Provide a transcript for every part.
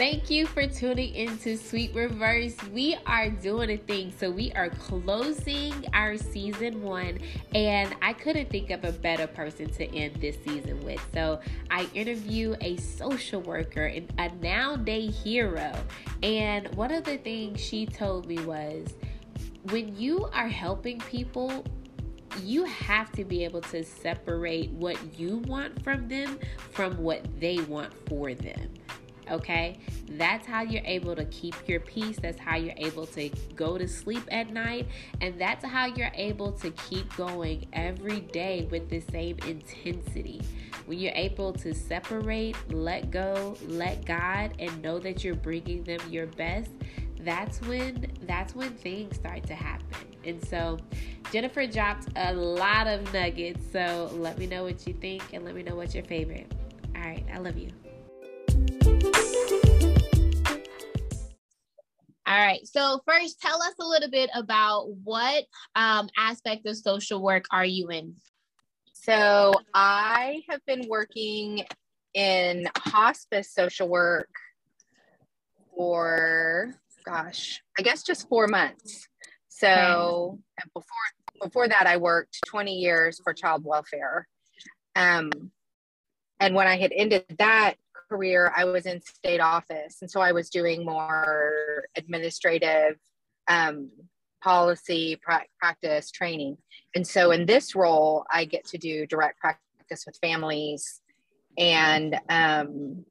Thank you for tuning into Sweet Reverse. We are doing a thing. So, we are closing our season one, and I couldn't think of a better person to end this season with. So, I interview a social worker and a now day hero. And one of the things she told me was when you are helping people, you have to be able to separate what you want from them from what they want for them okay? That's how you're able to keep your peace. That's how you're able to go to sleep at night. And that's how you're able to keep going every day with the same intensity. When you're able to separate, let go, let God, and know that you're bringing them your best, that's when that's when things start to happen. And so Jennifer dropped a lot of nuggets. So let me know what you think and let me know what's your favorite. All right, I love you. All right. So first, tell us a little bit about what um, aspect of social work are you in? So I have been working in hospice social work for, gosh, I guess just four months. So okay. before before that, I worked 20 years for child welfare. Um, and when I had ended that career, I was in state office. And so I was doing more administrative um, policy pra- practice training. And so in this role, I get to do direct practice with families and um,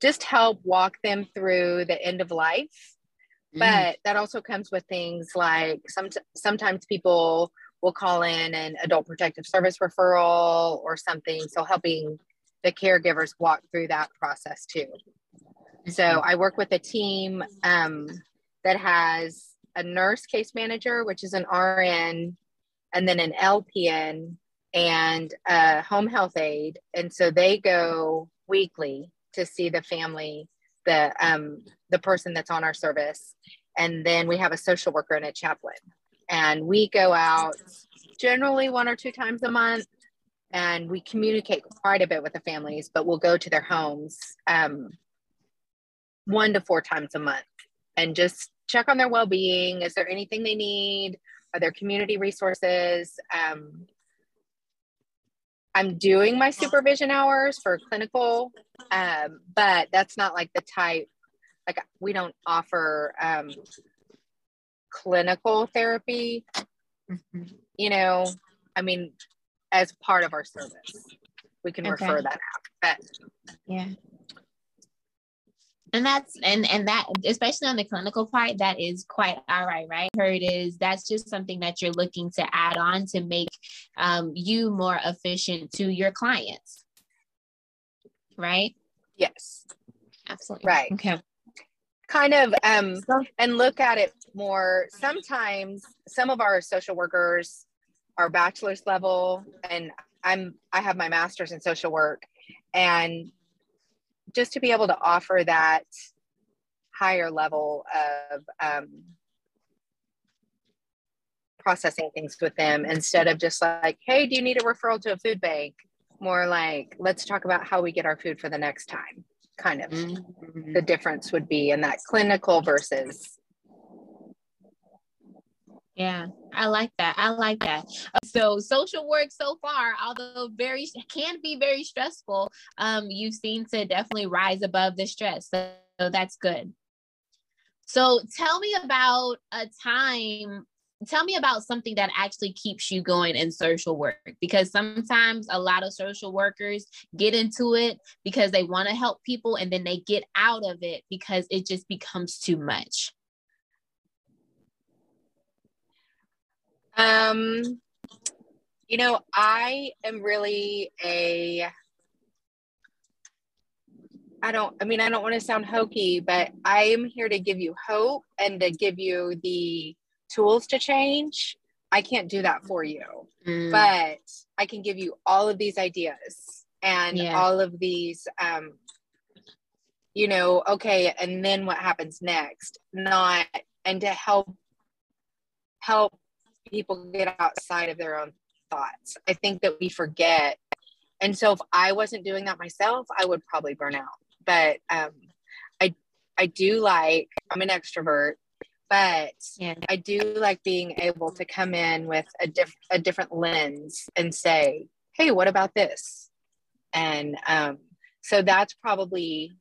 just help walk them through the end of life. Mm. But that also comes with things like some, sometimes people will call in an adult protective service referral or something. So helping the caregivers walk through that process too. So mm-hmm. I work with a team um, that has a nurse case manager, which is an RN, and then an LPN and a home health aide. And so they go weekly to see the family, the um, the person that's on our service, and then we have a social worker and a chaplain. And we go out generally one or two times a month and we communicate quite a bit with the families, but we'll go to their homes um, one to four times a month and just check on their well being. Is there anything they need? Are there community resources? Um, I'm doing my supervision hours for clinical, um, but that's not like the type, like, we don't offer um, clinical therapy. Mm-hmm. You know, I mean, as part of our service. We can okay. refer that out. But yeah. And that's and and that especially on the clinical part, that is quite all right, right? Heard is that's just something that you're looking to add on to make um, you more efficient to your clients, right? Yes, absolutely. Right. Okay. Kind of um, and look at it more. Sometimes some of our social workers our bachelor's level and i'm i have my master's in social work. And just to be able to offer that higher level of um, processing things with them instead of just like hey do you need a referral to a food bank? More like let's talk about how we get our food for the next time kind of. Mm-hmm. the difference would be in that clinical versus yeah, I like that. I like that. So social work so far, although very can be very stressful, um, you've seen to definitely rise above the stress. So, so that's good. So tell me about a time tell me about something that actually keeps you going in social work because sometimes a lot of social workers get into it because they want to help people and then they get out of it because it just becomes too much Um, you know, I am really a I don't, I mean, I don't want to sound hokey, but I am here to give you hope and to give you the tools to change. I can't do that for you, mm. but I can give you all of these ideas and yeah. all of these, um, you know, okay, and then what happens next? Not, and to help, help people get outside of their own thoughts. I think that we forget. And so if I wasn't doing that myself, I would probably burn out. But um, I I do like, I'm an extrovert, but yeah. I do like being able to come in with a, diff- a different lens and say, hey, what about this? And um, so that's probably,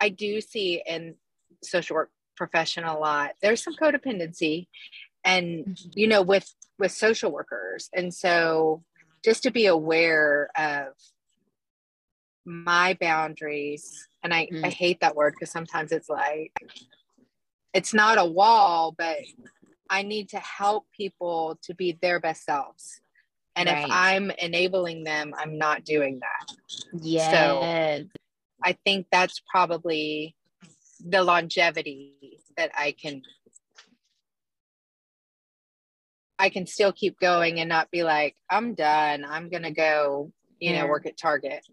I do see in social work profession a lot. There's some codependency and, mm-hmm. you know, with, with social workers. And so just to be aware of my boundaries and I, mm. I hate that word because sometimes it's like it's not a wall but i need to help people to be their best selves and right. if i'm enabling them i'm not doing that yeah so i think that's probably the longevity that i can i can still keep going and not be like i'm done i'm gonna go you yeah. know work at target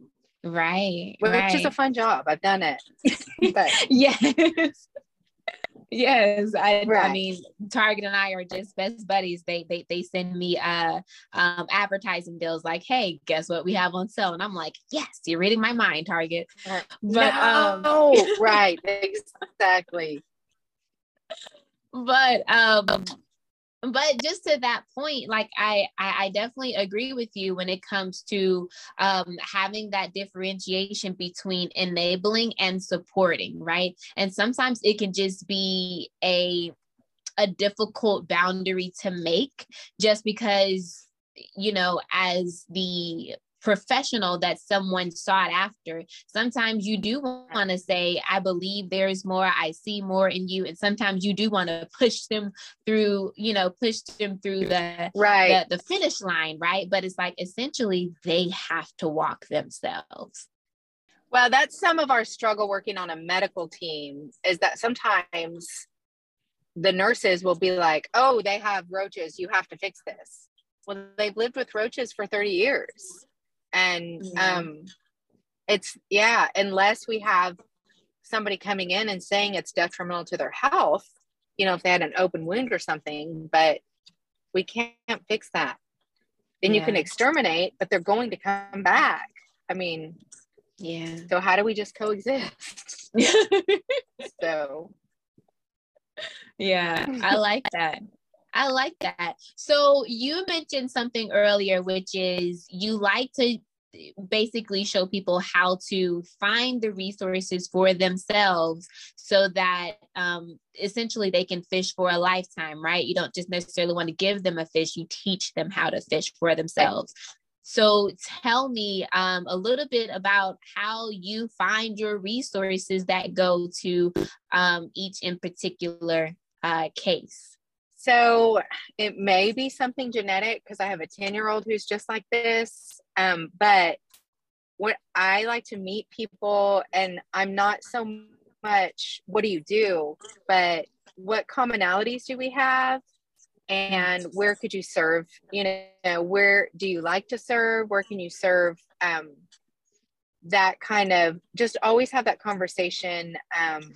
Right. Which right. is a fun job. I've done it. but yes. yes. I, right. I mean, Target and I are just best buddies. They they they send me uh um advertising deals like, hey, guess what we have on sale? And I'm like, yes, you're reading my mind, Target. But no. um right, exactly. But um but just to that point like I, I, I definitely agree with you when it comes to um, having that differentiation between enabling and supporting right? And sometimes it can just be a a difficult boundary to make just because you know as the professional that someone sought after. Sometimes you do want to say, I believe there's more, I see more in you. And sometimes you do want to push them through, you know, push them through the right the, the finish line, right? But it's like essentially they have to walk themselves. Well, that's some of our struggle working on a medical team is that sometimes the nurses will be like, oh, they have roaches, you have to fix this. Well, they've lived with roaches for 30 years and yeah. um it's yeah unless we have somebody coming in and saying it's detrimental to their health you know if they had an open wound or something but we can't fix that. Then yeah. you can exterminate but they're going to come back. I mean yeah. so how do we just coexist? So. Yeah i like that I like that. So you mentioned something earlier, which is you like to basically show people how to find the resources for themselves so that um, essentially they can fish for a lifetime, right? You don't just necessarily want to give them a fish, you teach them how to fish for themselves. So tell me um, a little bit about how you find your resources that go to um, each in particular uh, case. So it may be something genetic because I have a 10 year old who's just like this. Um, but what I like to meet people, and I'm not so much what do you do, but what commonalities do we have? And where could you serve? You know, where do you like to serve? Where can you serve? Um, that kind of just always have that conversation. Um,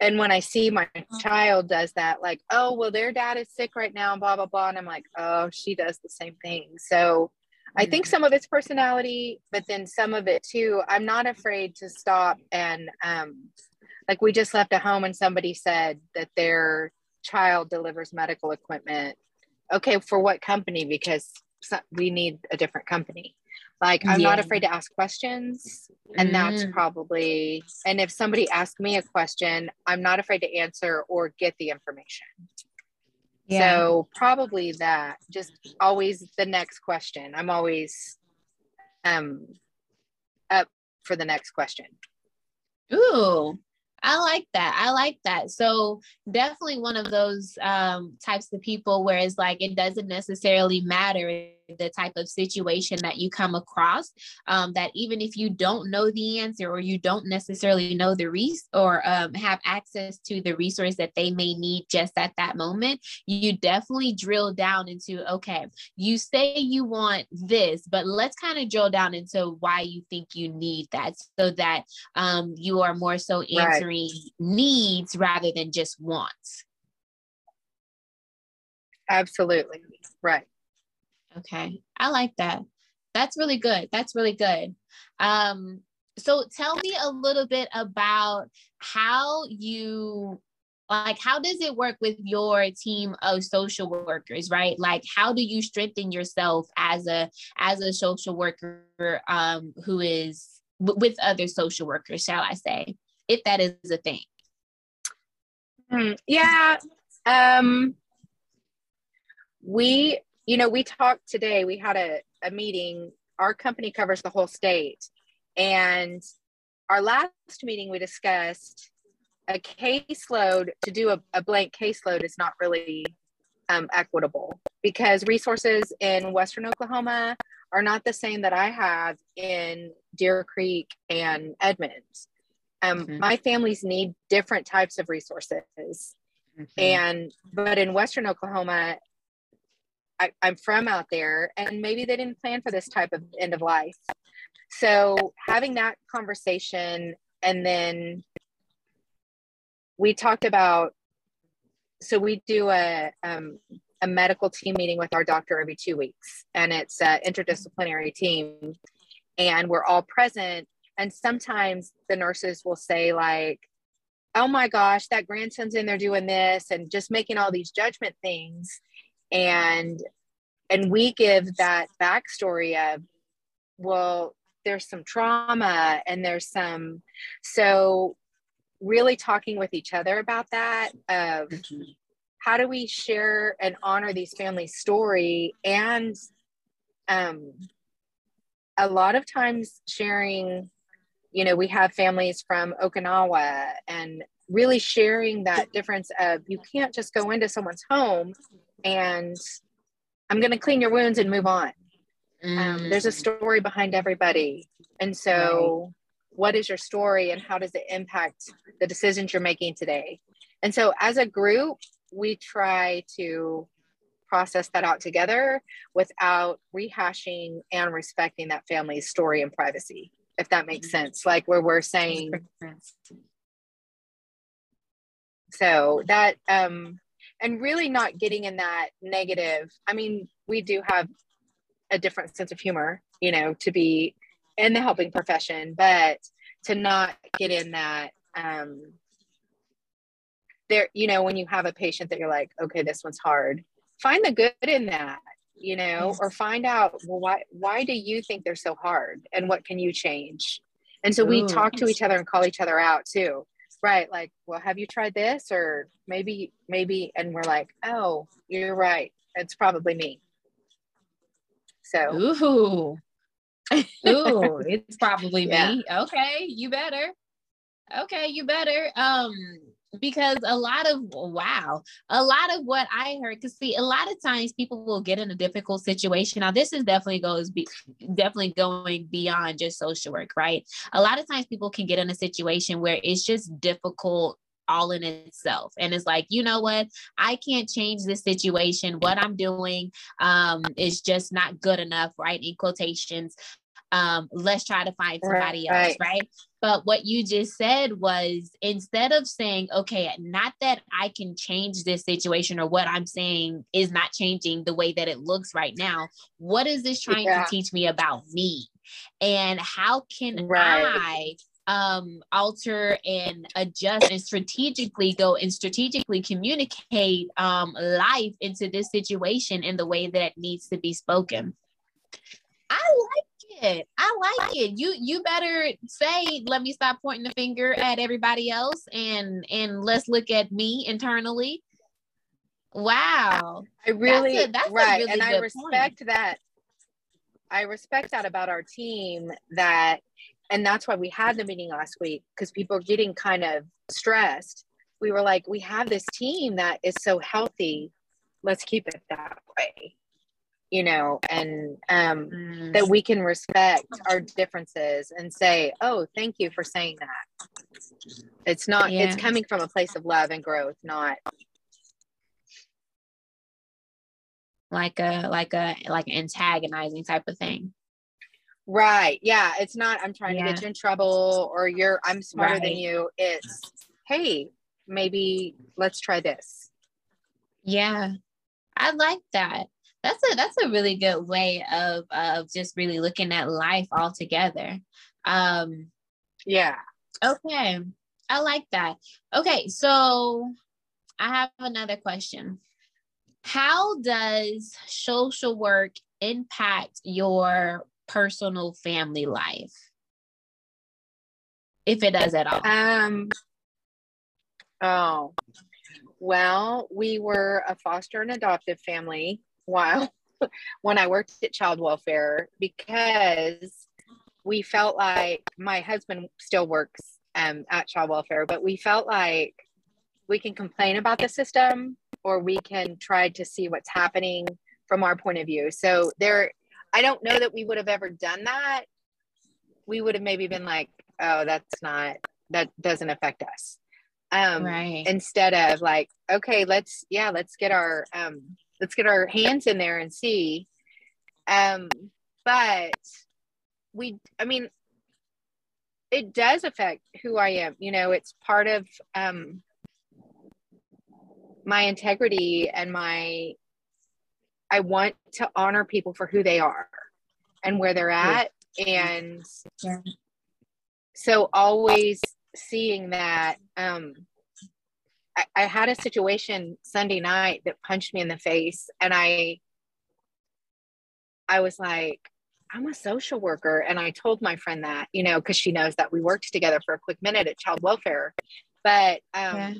and when I see my child does that, like, oh, well, their dad is sick right now, and blah, blah, blah. And I'm like, oh, she does the same thing. So I think some of it's personality, but then some of it too, I'm not afraid to stop. And um, like we just left a home and somebody said that their child delivers medical equipment. Okay, for what company? Because we need a different company. Like I'm yeah. not afraid to ask questions. And mm. that's probably, and if somebody asks me a question, I'm not afraid to answer or get the information. Yeah. So probably that, just always the next question. I'm always um up for the next question. Ooh, I like that. I like that. So definitely one of those um, types of people where it's like it doesn't necessarily matter the type of situation that you come across um, that even if you don't know the answer or you don't necessarily know the res or um, have access to the resource that they may need just at that moment you definitely drill down into okay you say you want this but let's kind of drill down into why you think you need that so that um, you are more so answering right. needs rather than just wants. Absolutely. Right Okay. I like that. That's really good. That's really good. Um, so tell me a little bit about how you like how does it work with your team of social workers right like how do you strengthen yourself as a as a social worker um who is w- with other social workers shall i say if that is a thing hmm, yeah um we you know we talked today we had a, a meeting our company covers the whole state and our last meeting we discussed a caseload to do a, a blank caseload is not really um, equitable because resources in Western Oklahoma are not the same that I have in Deer Creek and Edmonds. Um, mm-hmm. My families need different types of resources. Mm-hmm. And, but in Western Oklahoma, I, I'm from out there, and maybe they didn't plan for this type of end of life. So having that conversation and then we talked about so we do a um, a medical team meeting with our doctor every two weeks and it's an interdisciplinary team and we're all present and sometimes the nurses will say like oh my gosh that grandson's in there doing this and just making all these judgment things and and we give that backstory of well there's some trauma and there's some so really talking with each other about that of how do we share and honor these families story and um, a lot of times sharing you know we have families from okinawa and really sharing that difference of you can't just go into someone's home and i'm going to clean your wounds and move on. Mm. um, there's a mm. story behind everybody. And so what is your story and how does it impact the decisions you're making today? And so as a group we try to process that out together without rehashing and respecting that family's story and privacy if that makes sense. Like where we're saying so that um and really not getting in that negative i mean we do have a different sense of humor you know to be in the helping profession, but to not get in that um there, you know, when you have a patient that you're like, okay, this one's hard, find the good in that, you know, or find out, well, why why do you think they're so hard and what can you change? And so we talk to each other and call each other out too. Right. Like, well, have you tried this? Or maybe, maybe, and we're like, oh, you're right. It's probably me. So, ooh, Ooh, it's probably yeah. me. Okay, you better. Okay, you better. Um, because a lot of wow, a lot of what I heard, because see, a lot of times people will get in a difficult situation. Now, this is definitely goes be definitely going beyond just social work, right? A lot of times people can get in a situation where it's just difficult all in itself and it's like you know what i can't change this situation what i'm doing um is just not good enough right in quotations um let's try to find somebody right. else right but what you just said was instead of saying okay not that i can change this situation or what i'm saying is not changing the way that it looks right now what is this trying yeah. to teach me about me and how can right. i um, alter and adjust and strategically go and strategically communicate um, life into this situation in the way that it needs to be spoken. I like it. I like it. You you better say, let me stop pointing the finger at everybody else and and let's look at me internally. Wow. I really that's a, that's right. Really and I respect point. that. I respect that about our team that and that's why we had the meeting last week because people are getting kind of stressed we were like we have this team that is so healthy let's keep it that way you know and um mm. that we can respect our differences and say oh thank you for saying that it's not yeah. it's coming from a place of love and growth not like a like a like an antagonizing type of thing Right. Yeah. It's not, I'm trying yeah. to get you in trouble or you're, I'm smarter right. than you. It's, hey, maybe let's try this. Yeah. I like that. That's a that's a really good way of of just really looking at life altogether. Um Yeah. Okay. I like that. Okay, so I have another question. How does social work impact your personal family life? If it does at all. Um oh well, we were a foster and adoptive family while when I worked at child welfare because we felt like my husband still works um, at child welfare, but we felt like we can complain about the system or we can try to see what's happening from our point of view. So there, I don't know that we would have ever done that. We would have maybe been like, oh, that's not, that doesn't affect us. Um, right. Instead of like, okay, let's, yeah, let's get our, um, let's get our hands in there and see. Um, but we, I mean, it does affect who I am. You know, it's part of um, my integrity and my, I want to honor people for who they are and where they're at. And so always seeing that, um, I, I had a situation Sunday night that punched me in the face and I, I was like, I'm a social worker. And I told my friend that, you know, because she knows that we worked together for a quick minute at child welfare. But um, yeah.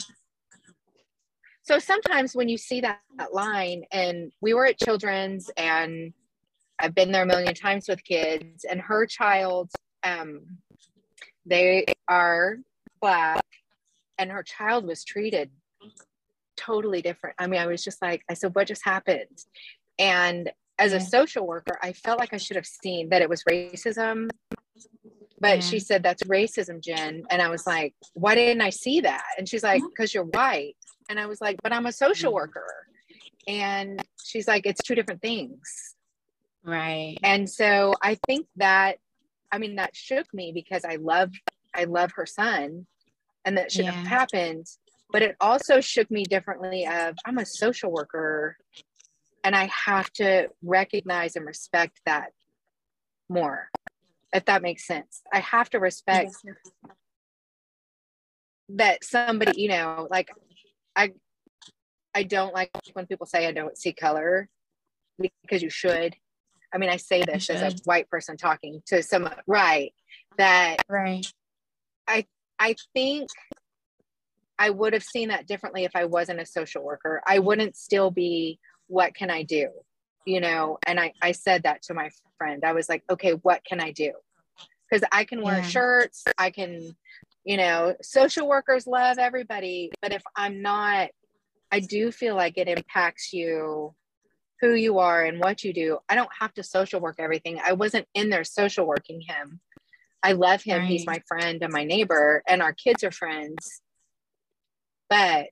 so sometimes when you see that, that line, and we were at children's, and I've been there a million times with kids, and her child, um, they are black, and her child was treated totally different. I mean, I was just like, I said, what just happened? And as a social worker, I felt like I should have seen that it was racism. But yeah. she said, That's racism, Jen. And I was like, Why didn't I see that? And she's like, mm-hmm. Because you're white. And I was like, But I'm a social mm-hmm. worker. And she's like, It's two different things. Right. And so I think that, I mean, that shook me because I love, I love her son and that shouldn't yeah. have happened. But it also shook me differently of I'm a social worker and I have to recognize and respect that more, if that makes sense. I have to respect yes. that somebody, you know, like I I don't like when people say I don't see color because you should. I mean, I say this as a white person talking to someone, right? That right. I I think I would have seen that differently if I wasn't a social worker. I wouldn't still be what can I do? You know, and I, I said that to my friend. I was like, okay, what can I do? Because I can wear yeah. shirts, I can, you know, social workers love everybody. But if I'm not, I do feel like it impacts you who you are and what you do. I don't have to social work everything. I wasn't in there social working him. I love him. Right. He's my friend and my neighbor, and our kids are friends. But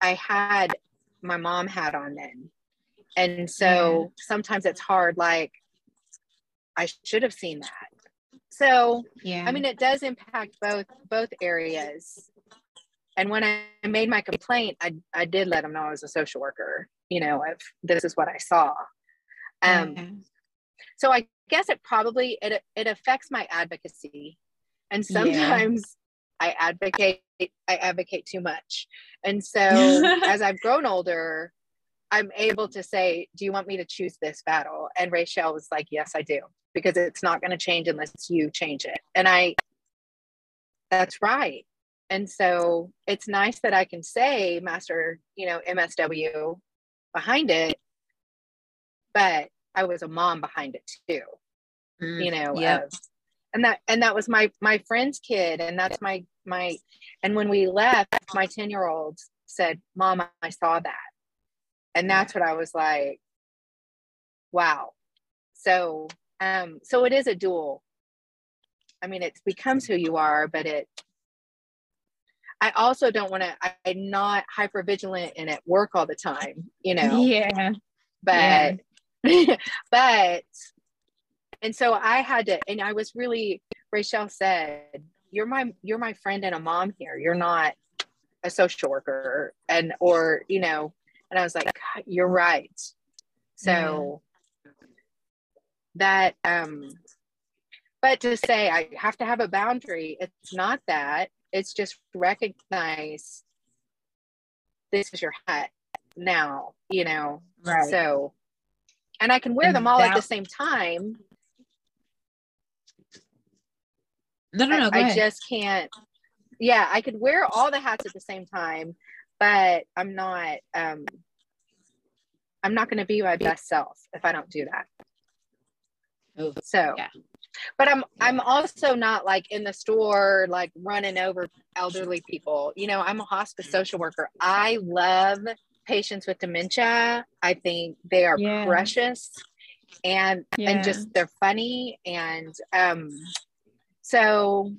I had my mom had on then. And so sometimes it's hard, like, I should have seen that. So, yeah, I mean, it does impact both both areas. And when I made my complaint, I, I did let them know I was a social worker, you know, if this is what I saw. Um, yeah. So I guess it probably, it, it affects my advocacy. And sometimes yeah. I advocate I advocate too much. And so as I've grown older, I'm able to say, Do you want me to choose this battle? And Rachel was like, Yes, I do, because it's not going to change unless you change it. And I, that's right. And so it's nice that I can say master, you know, MSW behind it, but I was a mom behind it too, mm, you know, yeah. and that, and that was my, my friend's kid. And that's my my and when we left my 10 year old said mom i saw that and that's what i was like wow so um so it is a dual i mean it becomes who you are but it i also don't want to i'm not hyper vigilant and at work all the time you know yeah but yeah. but and so i had to and i was really rachel said you're my you're my friend and a mom here you're not a social worker and or you know and i was like you're right so yeah. that um but to say I have to have a boundary, it's not that. It's just recognize this is your hat now, you know. Right. So, and I can wear And them all at the same time. No, no, no. I ahead. just can't. Yeah, I could wear all the hats at the same time, but I'm not. um I'm not going to be my best self if I don't do that. Ooh, So, yeah. but I'm I'm also not like in the store like running over elderly people. You know, I'm a hospice social worker. I love patients with dementia. I think they are Yeah. precious and Yeah. and just they're funny and um so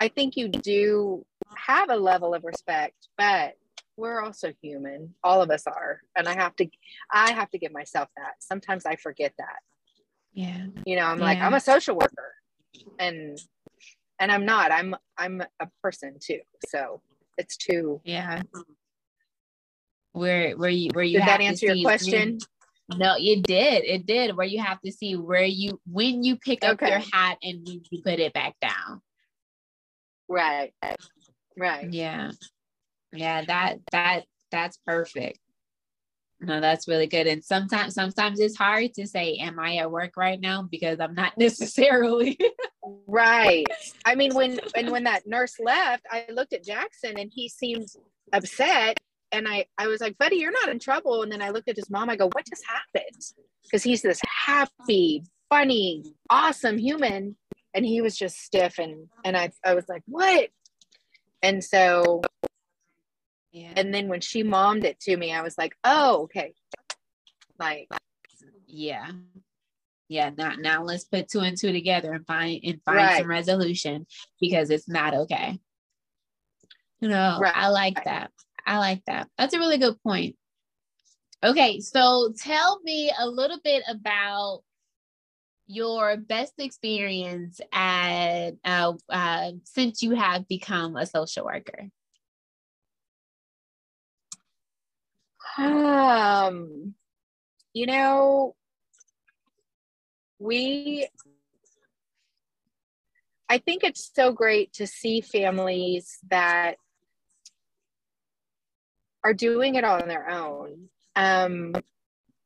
I think you do have a level of respect, but we're also human. All of us are. And I have to I have to give myself that. Sometimes I forget that Yeah. you know i'm like i'm a social worker and and i'm not i'm i'm a person too so it's too Yeah. Where where you where you did that answer your question when- no, it did. It did. Where you have to see where you when you pick up your hat and when you put it back down. right right Yeah. Yeah, that that that's perfect. No, that's really good. And sometimes sometimes it's hard to say, Am I at work right now? Because I'm not necessarily. right i mean when and when that nurse left i looked at jackson and he seemed upset and i i was like buddy you're not in trouble and then i looked at his mom i go what just happened because he's this happy funny awesome human and he was just stiff and and i i was like what and so yeah. and then when she mommed it to me i was like oh okay like yeah. Yeah. Now now let's put two and two together and find and find Right. some resolution because it's not okay. You know, Right. I like that. I like that. That's a really good point. Okay, so tell me a little bit about your best experience at uh, uh, since you have become a social worker. um you know we i think it's so great to see families that are doing it on their own. Um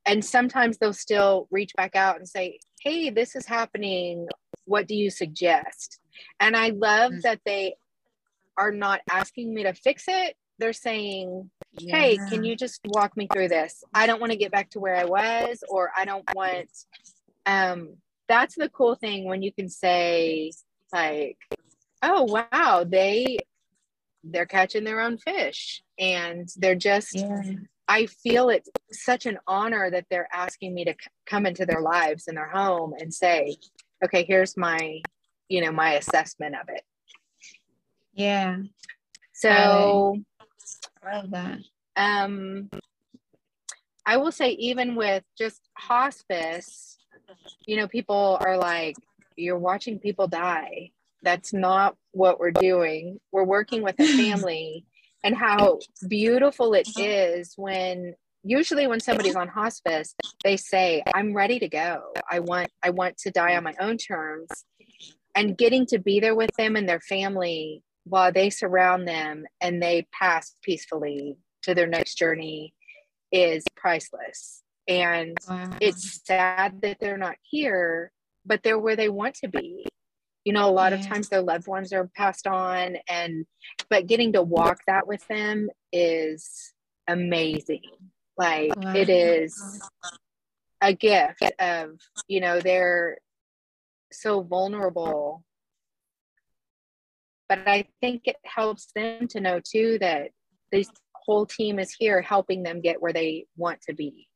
and sometimes they'll still reach back out and say hey this is happening. What do you suggest? And i love Mm. that they are not asking me to fix it. They're saying hey can you just walk me through this? I don't want to get back to where i was or i don't want um that's the cool thing when you can say like oh wow they they're catching their own fish and they're just Yeah. i feel it's such an honor that they're asking me to c- come into their lives and their home and say okay here's my you know my assessment of it Yeah. so I Love that. um i will say even with just hospice you know people are like you're watching people die that's not what we're doing. We're working with a family and how beautiful it is when usually when somebody's on hospice they say i'm ready to go. I want i want to die on my own terms. And getting to be there with them and their family while they surround them and they pass peacefully to their next journey is priceless. And Wow. it's sad that they're not here but they're where they want to be you know a lot of times their loved ones are passed on and but getting to walk that with them is amazing. Like Wow. it is a gift of you know they're so vulnerable. But i think it helps them to know too that this whole team is here helping them get where they want to be.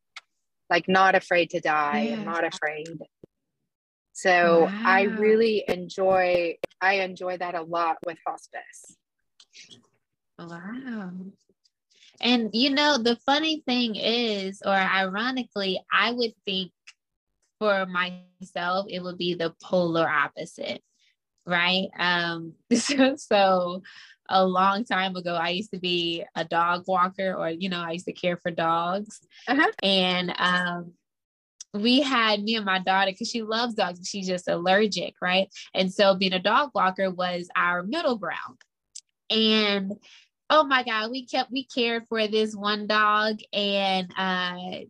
Like not afraid to die. And not afraid so i really enjoy i enjoy that a lot with hospice Wow. And you know, the funny thing is, or ironically, I would think for myself, it would be the polar opposite, right? Um, so, so a long time ago, I used to be a dog walker, or you know, I used to care for dogs. Uh-huh. And um, we had me and my daughter because she loves dogs. She's just allergic, right? And so being a dog walker was our middle ground. And oh my God, we kept we cared for this one dog and uh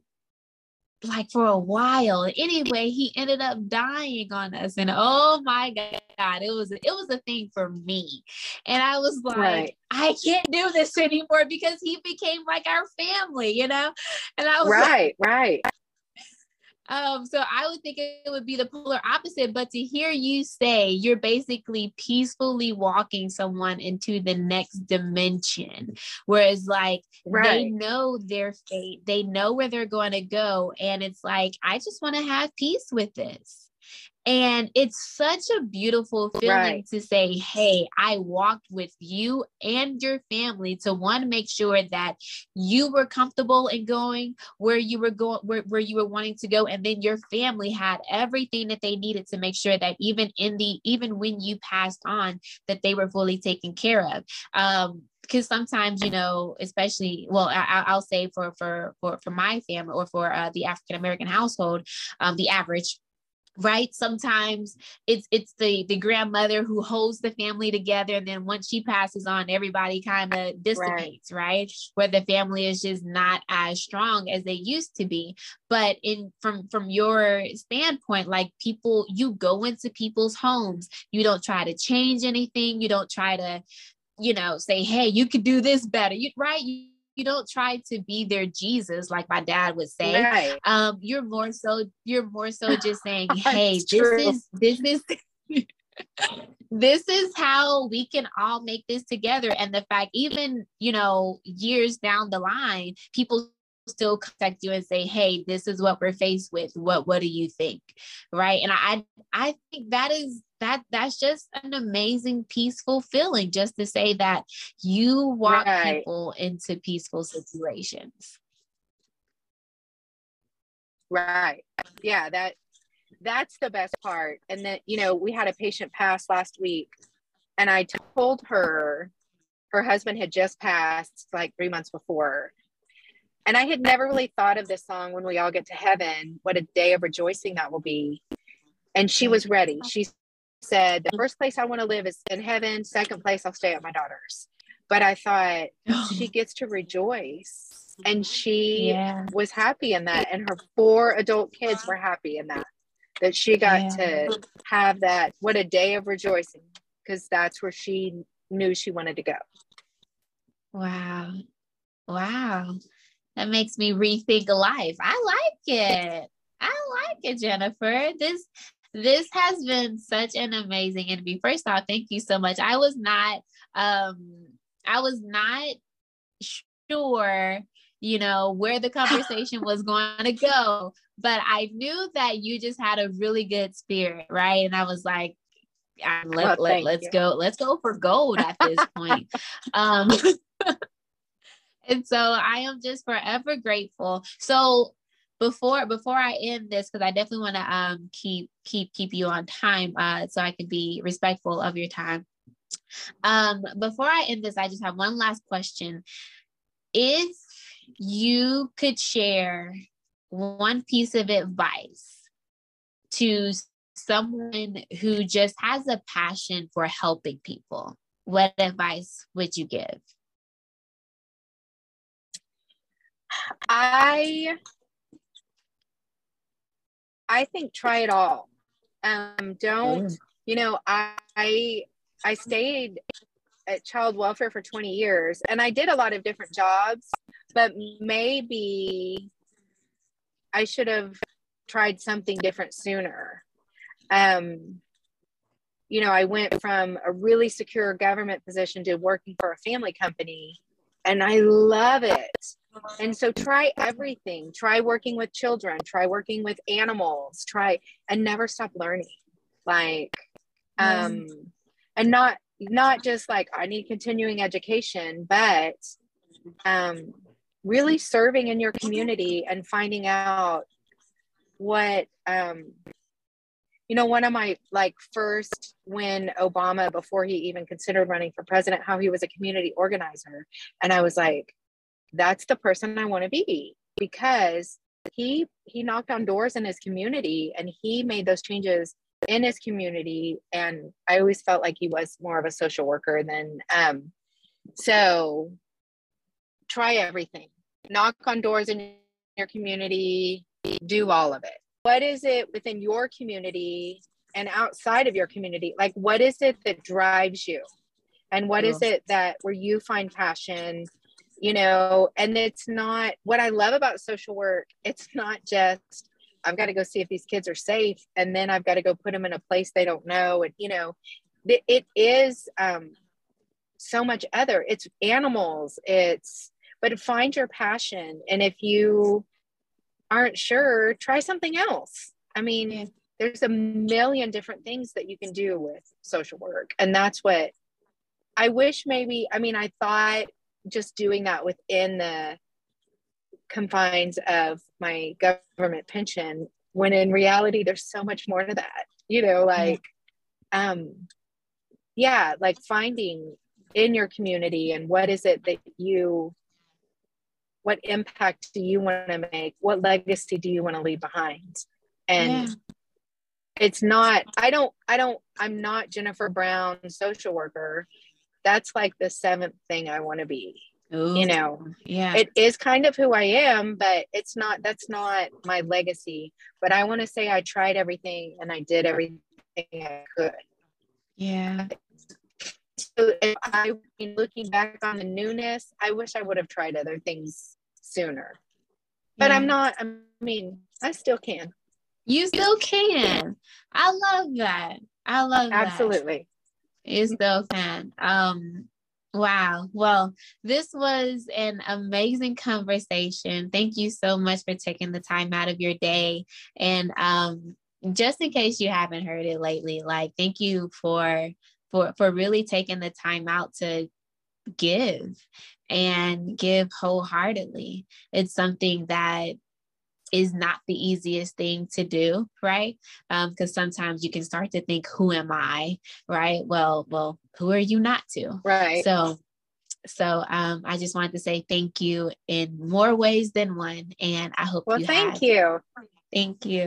like for a while. Anyway, he ended up dying on us. And oh my God, it was it was a thing for me. And I was like, right. I can't do this anymore because he became like our family, you know? And I was right, like, right. Um, so I would think it would be the polar opposite, but to hear you say you're basically peacefully walking someone into the next dimension, whereas like right. they know their fate, they know where they're going to go, and it's like I just want to have peace with this. And it's such a beautiful feeling right. to say, Hey, I walked with you and your family to one, make sure that you were comfortable in going where you were going, where, where you were wanting to go. And then your family had everything that they needed to make sure that even in the, even when you passed on, that they were fully taken care of. Um, because sometimes you know especially well I, will say for for for for my family or for uh, the african american household um, the average right? Sometimes it's it's the the grandmother who holds the family together and then once she passes on everybody kind of dissipates right. right? Where the family is just not as strong as they used to be. But in from from your standpoint like people you go into people's homes you don't try to change anything you don't try to you know say hey you could do this better you right? You you don't try to be their Jesus, like my dad would say. Right. Um, you're more so you're more so just saying, hey, this true. is this is this is how we can all make this together. And the fact, even you know, years down the line, people still contact you and say, "Hey, this is what we're faced with. What what do you think?" Right? And I I think that is that that's just an amazing peaceful feeling just to say that you walk right. people into peaceful situations. Right. Yeah, that that's the best part. And then, you know, we had a patient pass last week and I told her her husband had just passed like 3 months before and I had never really thought of this song when we all get to heaven, what a day of rejoicing that will be. And she was ready. She said, The first place I want to live is in heaven. Second place, I'll stay at my daughter's. But I thought oh. she gets to rejoice. And she yeah. was happy in that. And her four adult kids were happy in that, that she got yeah. to have that. What a day of rejoicing, because that's where she knew she wanted to go. Wow. Wow that makes me rethink life. I like it. I like it, Jennifer. This this has been such an amazing interview. First off, thank you so much. I was not um I was not sure, you know, where the conversation was going to go, but I knew that you just had a really good spirit, right? And I was like, let, let, let's go, let's go for gold at this point. um and so I am just forever grateful. So before before I end this, because I definitely want to um keep keep keep you on time, uh, so I can be respectful of your time. Um, before I end this, I just have one last question. If you could share one piece of advice to someone who just has a passion for helping people, what advice would you give? I I think try it all. Um, don't mm. you know? I I stayed at child welfare for 20 years, and I did a lot of different jobs, but maybe I should have tried something different sooner. Um, you know, I went from a really secure government position to working for a family company, and I love it. And so try everything. Try working with children, try working with animals, try and never stop learning. Like um and not not just like I need continuing education, but um really serving in your community and finding out what um you know one of my like first when obama before he even considered running for president how he was a community organizer. And i was like that's the person I want to be because he he knocked on doors in his community and he made those changes in his community. And i always felt like he was more of a social worker than um so try everything. Knock on doors in your community do all of it what is it within your community and outside of your community? Like what is it that drives you? And what is it that where you find passion you know? And it's not what i love about social work it's not just i've got to go see if these kids are safe and then i've got to go put them in a place they don't know and you know it, it is um, so much other. It's animals it's but find your passion and if you aren't sure try something else i mean yeah. there's a million different things that you can do with social work and that's what i wish maybe i mean i thought just doing that within the confines of my government pension when in reality there's so much more to that you know like um yeah like finding in your community and what is it that you what impact do you want to make what legacy do you want to leave behind and yeah. it's not i don't i don't i'm not jennifer brown social worker that's like the seventh thing I want to be. Ooh, you know, yeah, it is kind of who I am, but it's not, that's not my legacy. But I want to say I tried everything and I did everything I could. Yeah. So if I, looking back on the newness, I wish I would have tried other things sooner. But yeah. I'm not, I mean, I still can. You still can. I love that. I love that. Absolutely is still can. Um, wow. Well, this was an amazing conversation. Thank you so much for taking the time out of your day. And um, just in case you haven't heard it lately, like thank you for for for really taking the time out to give and give wholeheartedly. It's something that is not the easiest thing to do, right? Because um, sometimes you can start to think, "Who am I?" Right? Well, well, who are you not to? Right. So, so um, I just wanted to say thank you in more ways than one, and I hope. Well, you thank have. you. Thank you.